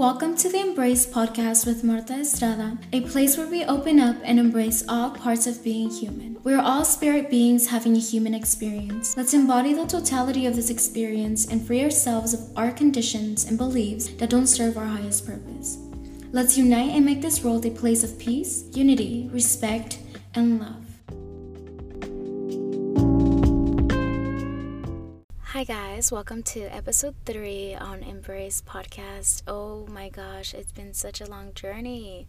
welcome to the Embrace podcast with Marta Estrada, a place where we open up and embrace all parts of being human. We are all spirit beings having a human experience. Let's embody the totality of this experience and free ourselves of our conditions and beliefs that don't serve our highest purpose. Let's unite and make this world a place of peace, unity, respect, and love. Hi, guys, welcome to episode three on Embrace Podcast. Oh my gosh, it's been such a long journey.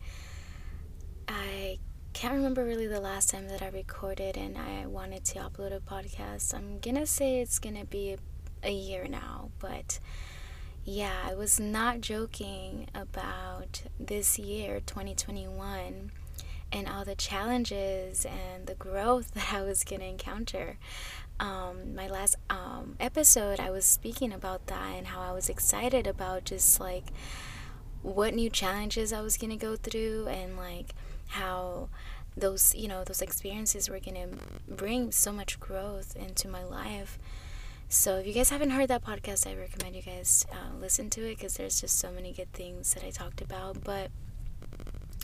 I can't remember really the last time that I recorded and I wanted to upload a podcast. I'm gonna say it's gonna be a, year now, but yeah, I was not joking about this year, 2021 and all the challenges and the growth that I was going to encounter um, my last um, episode, I was speaking about that and how I was excited about just like what new challenges I was gonna go through and like how those you know those experiences were gonna bring so much growth into my life. So if you guys haven't heard that podcast, I recommend you guys uh, listen to it because there's just so many good things that I talked about. But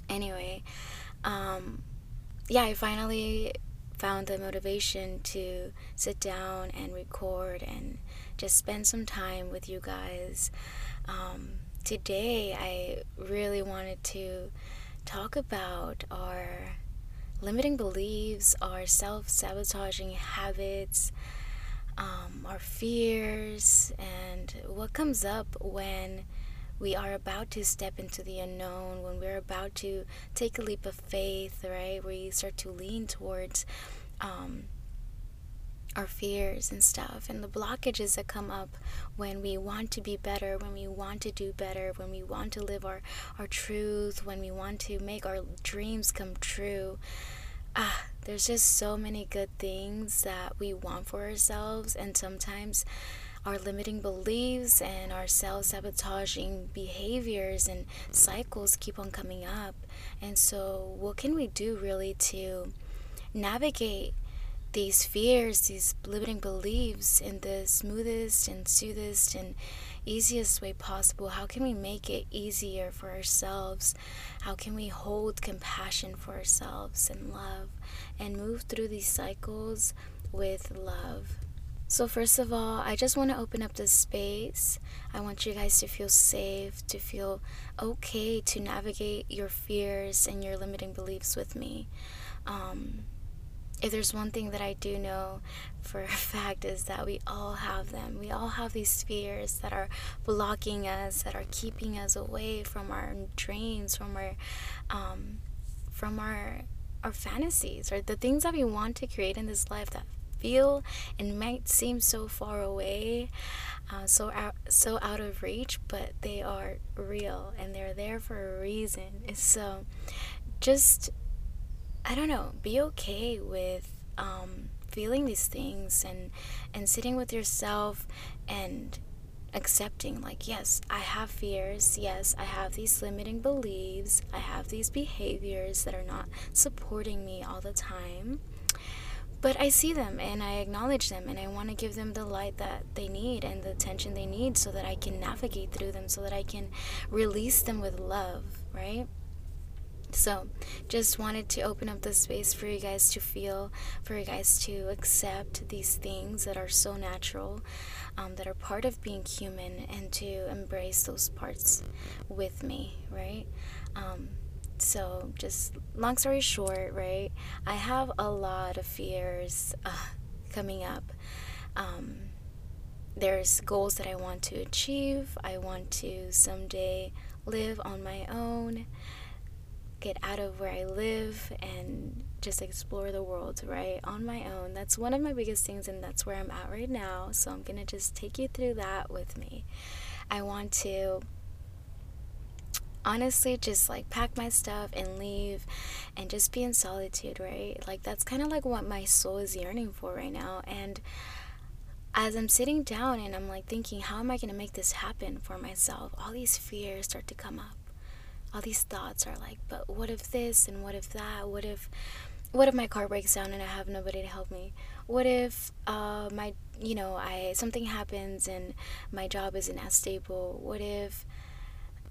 anyway, um, yeah, I finally found the motivation to sit down and record and just spend some time with you guys. Um, today, I really wanted to talk about our limiting beliefs, our self sabotaging habits, um, our fears, and what comes up when we are about to step into the unknown, when we're about to take a leap of faith, right? We start to lean towards um, our fears and stuff, and the blockages that come up when we want to be better, when we want to do better, when we want to live our, our truth, when we want to make our dreams come true. Ah, there's just so many good things that we want for ourselves, and sometimes our limiting beliefs and our self sabotaging behaviors and cycles keep on coming up. And so, what can we do really to navigate these fears, these limiting beliefs in the smoothest and soothest and easiest way possible? How can we make it easier for ourselves? How can we hold compassion for ourselves and love and move through these cycles with love? So, first of all, I just want to open up this space. I want you guys to feel safe, to feel okay to navigate your fears and your limiting beliefs with me. Um, if there's one thing that I do know for a fact is that we all have them. We all have these fears that are blocking us, that are keeping us away from our dreams, from our, um, from our, our fantasies, or the things that we want to create in this life that feel and might seem so far away, uh, so out, so out of reach, but they are real and they're there for a reason. So, just I don't know, be okay with um, feeling these things and and sitting with yourself and accepting like yes i have fears yes i have these limiting beliefs i have these behaviors that are not supporting me all the time but I see them and I acknowledge them and I want to give them the light that they need and the attention they need so that I can navigate through them, so that I can release them with love, right? So, just wanted to open up the space for you guys to feel, for you guys to accept these things that are so natural, um, that are part of being human, and to embrace those parts with me, right? Um, so just long story short right i have a lot of fears uh, coming up. Um, there's goals that i want to achieve. I want to someday live on my own get out of where i live and just explore the world right on my own. That's one of my biggest things and that's where i'm at right now. So i'm gonna just take you through that with me. I want to honestly just like pack my stuff and leave and just be in solitude, right? Like that's kind of like what my soul is yearning for right now. And as I'm sitting down and I'm like thinking, how am I going to make this happen for myself? All these fears start to come up. All these thoughts are like, but what if this and what if that? What if what if my car breaks down and I have nobody to help me? What if uh, my you know I something happens and my job isn't as stable? What if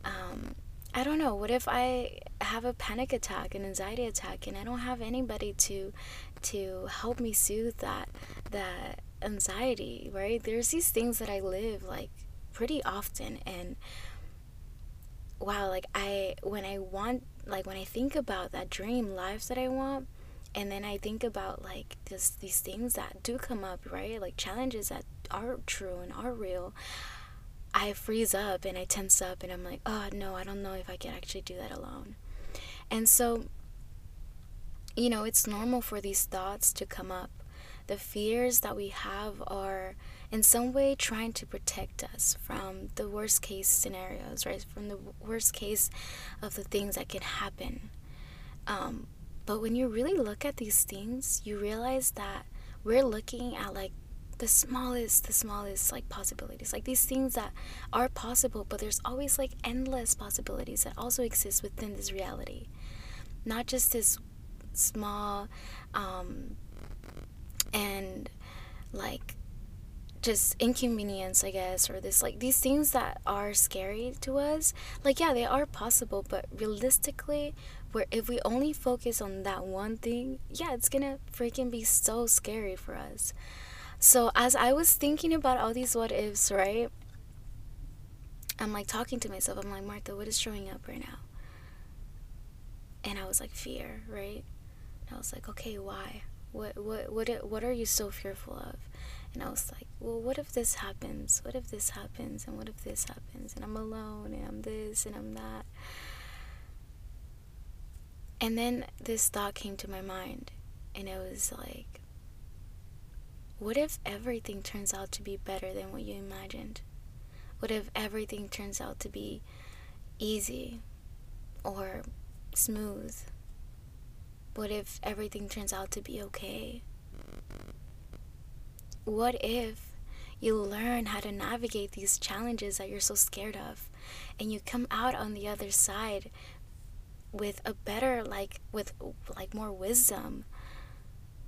um, I don't know. What if I have a panic attack, an anxiety attack, and I don't have anybody to to help me soothe that that anxiety, right? There's these things that I live like pretty often and wow, like I when I want like when I think about that dream life that I want and then I think about like this these things that do come up, right? Like challenges that are true and are real. I freeze up and I tense up and I'm like, "Oh, no, I don't know if I can actually do that alone." And so you know, it's normal for these thoughts to come up. The fears that we have are in some way trying to protect us from the worst case scenarios, right? From the worst case of the things that can happen. Um, but when you really look at these things, you realize that we're looking at like the smallest, the smallest like possibilities, like these things that are possible, but there's always like endless possibilities that also exist within this reality. Not just this small um, and like just inconvenience, I guess, or this like these things that are scary to us. Like, yeah, they are possible, but realistically, where if we only focus on that one thing, yeah, it's gonna freaking be so scary for us. So, as I was thinking about all these what ifs, right? I'm like talking to myself. I'm like, Marta, what is showing up right now? And I was like, fear, right? And I was like, okay, why? What, what, what, what are you so fearful of? And I was like, well, what if this happens? What if this happens? And what if this happens? And I'm alone and I'm this and I'm that. And then this thought came to my mind, and it was like, what if everything turns out to be better than what you imagined? What if everything turns out to be easy or smooth? What if everything turns out to be okay? What if you learn how to navigate these challenges that you're so scared of and you come out on the other side with a better like with like more wisdom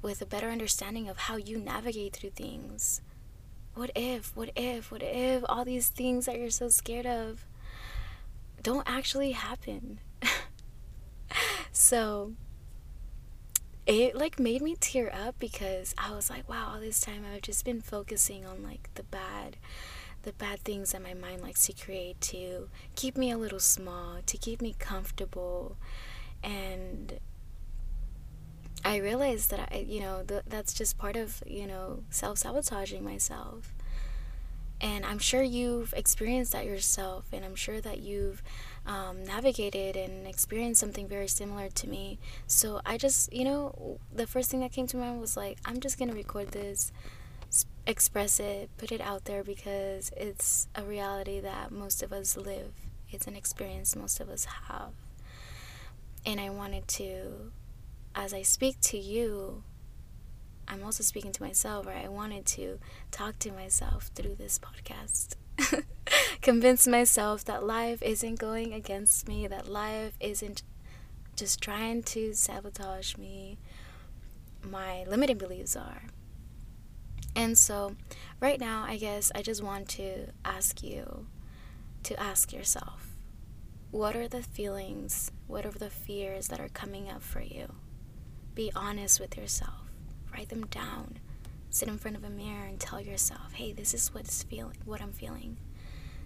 with a better understanding of how you navigate through things what if what if what if all these things that you're so scared of don't actually happen so it like made me tear up because I was like, wow, all this time I've just been focusing on like the bad, the bad things that my mind likes to create to keep me a little small, to keep me comfortable. And I realized that I, you know, th- that's just part of, you know, self sabotaging myself. And I'm sure you've experienced that yourself, and I'm sure that you've um, navigated and experienced something very similar to me. So I just, you know, the first thing that came to mind was like, I'm just gonna record this, express it, put it out there because it's a reality that most of us live, it's an experience most of us have. And I wanted to, as I speak to you, I'm also speaking to myself, right? I wanted to talk to myself through this podcast. Convince myself that life isn't going against me, that life isn't just trying to sabotage me. My limiting beliefs are. And so, right now, I guess I just want to ask you to ask yourself what are the feelings, what are the fears that are coming up for you? Be honest with yourself write them down. Sit in front of a mirror and tell yourself, hey, this is what's feeling what I'm feeling.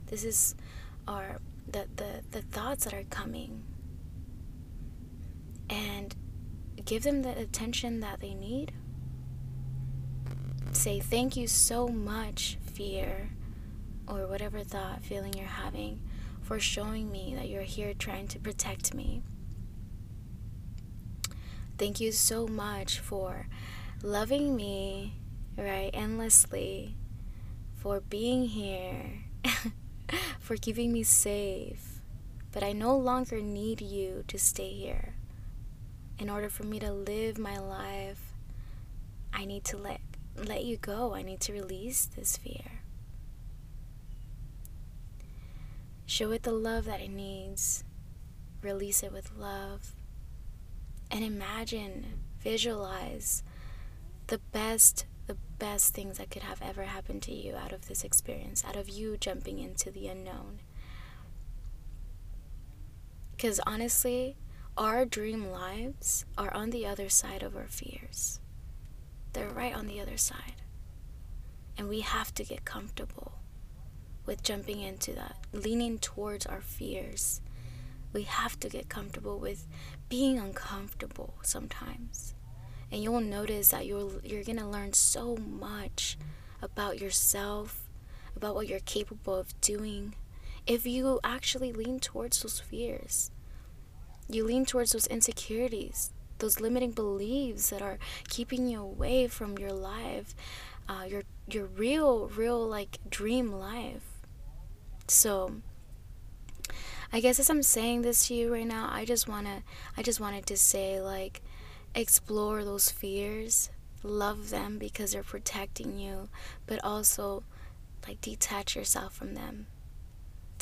This is or the, the, the thoughts that are coming. And give them the attention that they need. Say thank you so much, fear, or whatever thought, feeling you're having, for showing me that you're here trying to protect me. Thank you so much for loving me, right, endlessly, for being here, for keeping me safe. But I no longer need you to stay here. In order for me to live my life, I need to let let you go. I need to release this fear. Show it the love that it needs. Release it with love. And imagine, visualize the best the best things that could have ever happened to you out of this experience, out of you jumping into the unknown. Because honestly, our dream lives are on the other side of our fears. They're right on the other side. And we have to get comfortable with jumping into that, leaning towards our fears. We have to get comfortable with being uncomfortable sometimes. And you'll notice that you're you're going to learn so much about yourself, about what you're capable of doing if you actually lean towards those fears. You lean towards those insecurities, those limiting beliefs that are keeping you away from your life, uh, your your real, real like dream life. So, I guess as I'm saying this to you right now, I just wanna, I just wanted to say like, explore those fears, love them because they're protecting you, but also like detach yourself from them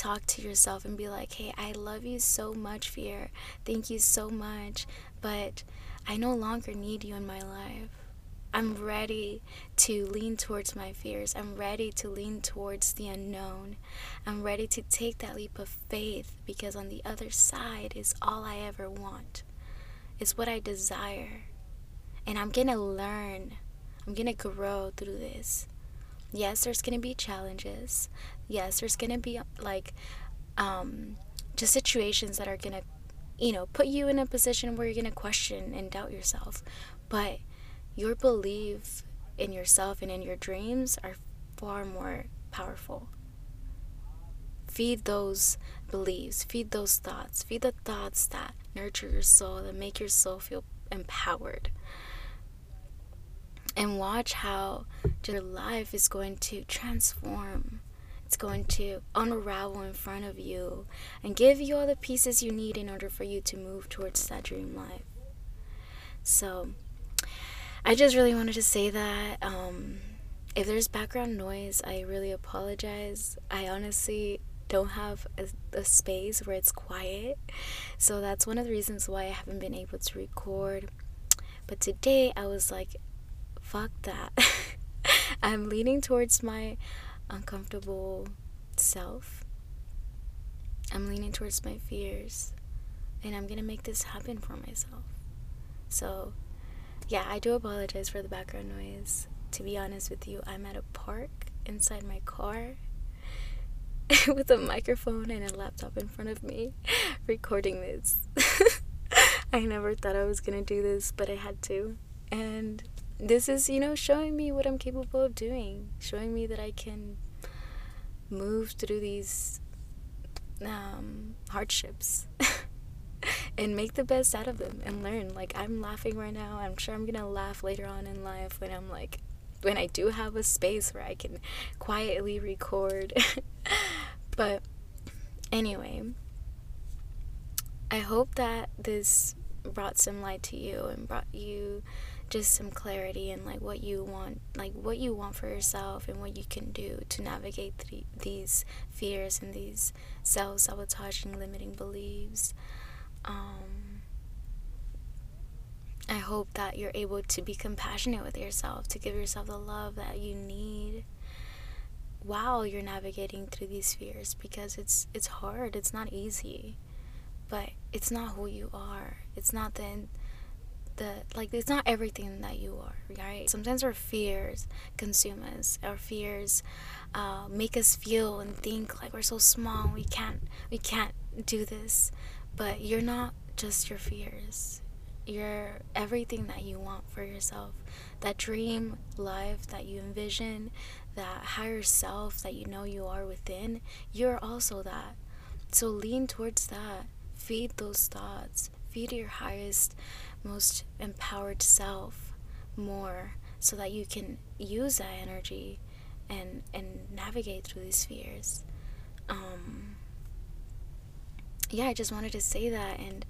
talk to yourself and be like, hey, I love you so much, fear. Thank you so much. But I no longer need you in my life. I'm ready to lean towards my fears. I'm ready to lean towards the unknown. I'm ready to take that leap of faith because on the other side is all I ever want. It's what I desire. And I'm going to learn. I'm going to grow through this yes there's going to be challenges yes there's going to be like um, just situations that are going to you know put you in a position where you're going to question and doubt yourself but your belief in yourself and in your dreams are far more powerful feed those beliefs feed those thoughts feed the thoughts that nurture your soul that make your soul feel empowered and watch how your life is going to transform. It's going to unravel in front of you and give you all the pieces you need in order for you to move towards that dream life. So, I just really wanted to say that. Um, if there's background noise, I really apologize. I honestly don't have a, a, space where it's quiet. So that's one of the reasons why I haven't been able to record. But today I was like, fuck that. I'm leaning towards my uncomfortable self. I'm leaning towards my fears. And I'm gonna make this happen for myself. So, yeah, I do apologize for the background noise. To be honest with you, I'm at a park inside my car with a microphone and a laptop in front of me recording this. I never thought I was gonna do this, but I had to. And this is, you know, showing me what I'm capable of doing, showing me that I can move through these um, hardships and make the best out of them and learn. Like, I'm laughing right now. I'm sure I'm gonna laugh later on in life when I'm like, when I do have a space where I can quietly record. but anyway, I hope that this brought some light to you and brought you just some clarity and like what you want like what you want for yourself and what you can do to navigate th- these fears and these self-sabotaging limiting beliefs um, i hope that you're able to be compassionate with yourself to give yourself the love that you need while you're navigating through these fears because it's it's hard it's not easy but it's not who you are. It's not the the like it's not everything that you are right? Sometimes our fears consume us. Our fears uh, make us feel and think like we're so small we can't we can't do this but you're not just your fears. You're everything that you want for yourself. That dream life that you envision that higher self that you know you are within you're also that. So lean towards that. Feed those thoughts. Feed your highest most empowered self more so that you can use that energy and and navigate through these fears. Um yeah i just wanted to say that and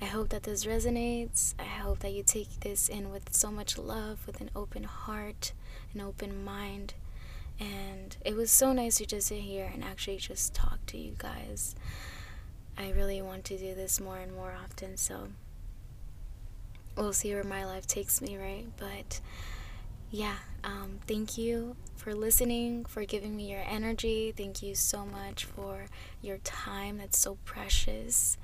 i hope that this resonates. I hope that you take this in with so much love with an open heart an open mind. And it was so nice to just sit here and actually just talk to you guys. I really want to do this more and more often so we'll see where my life takes me, right? But yeah, um, thank you for listening, for giving me your energy. Thank you so much for your time that's so precious.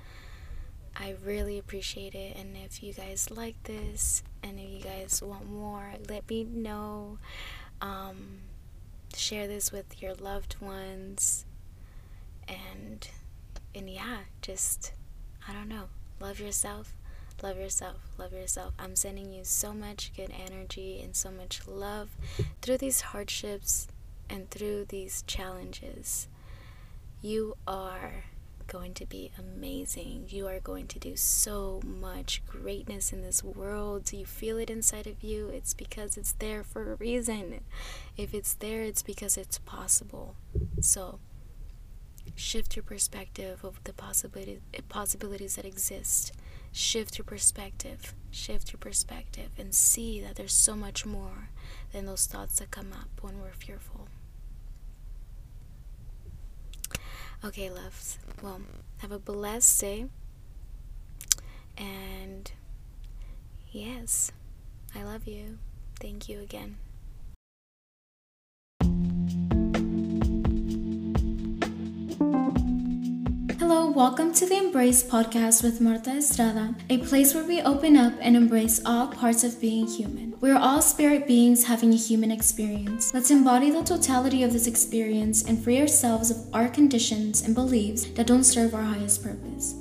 I really appreciate it. And if you guys like this and if you guys want more, let me know. Um, share this with your loved ones. And and yeah, just I don't know. Love yourself. Love yourself. Love yourself. I'm sending you so much good energy and so much love through these hardships and through these challenges. You are going to be amazing. You are going to do so much greatness in this world. Do you feel it inside of you. It's because it's there for a reason. If it's there, it's because it's possible. So, shift your perspective of the possibility, possibilities that exist. Shift your perspective. Shift your perspective and see that there's so much more than those thoughts that come up when we're fearful. Okay, loves. Well, have a blessed day. And yes, I love you. Thank you again. Welcome to the Embrace podcast with Marta Estrada, a place where we open up and embrace all parts of being human. We're all spirit beings having a human experience. Let's embody the totality of this experience and free ourselves of our conditions and beliefs that don't serve our highest purpose.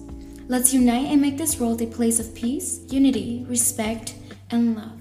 Let's unite and make this world a place of peace, unity, respect, and love.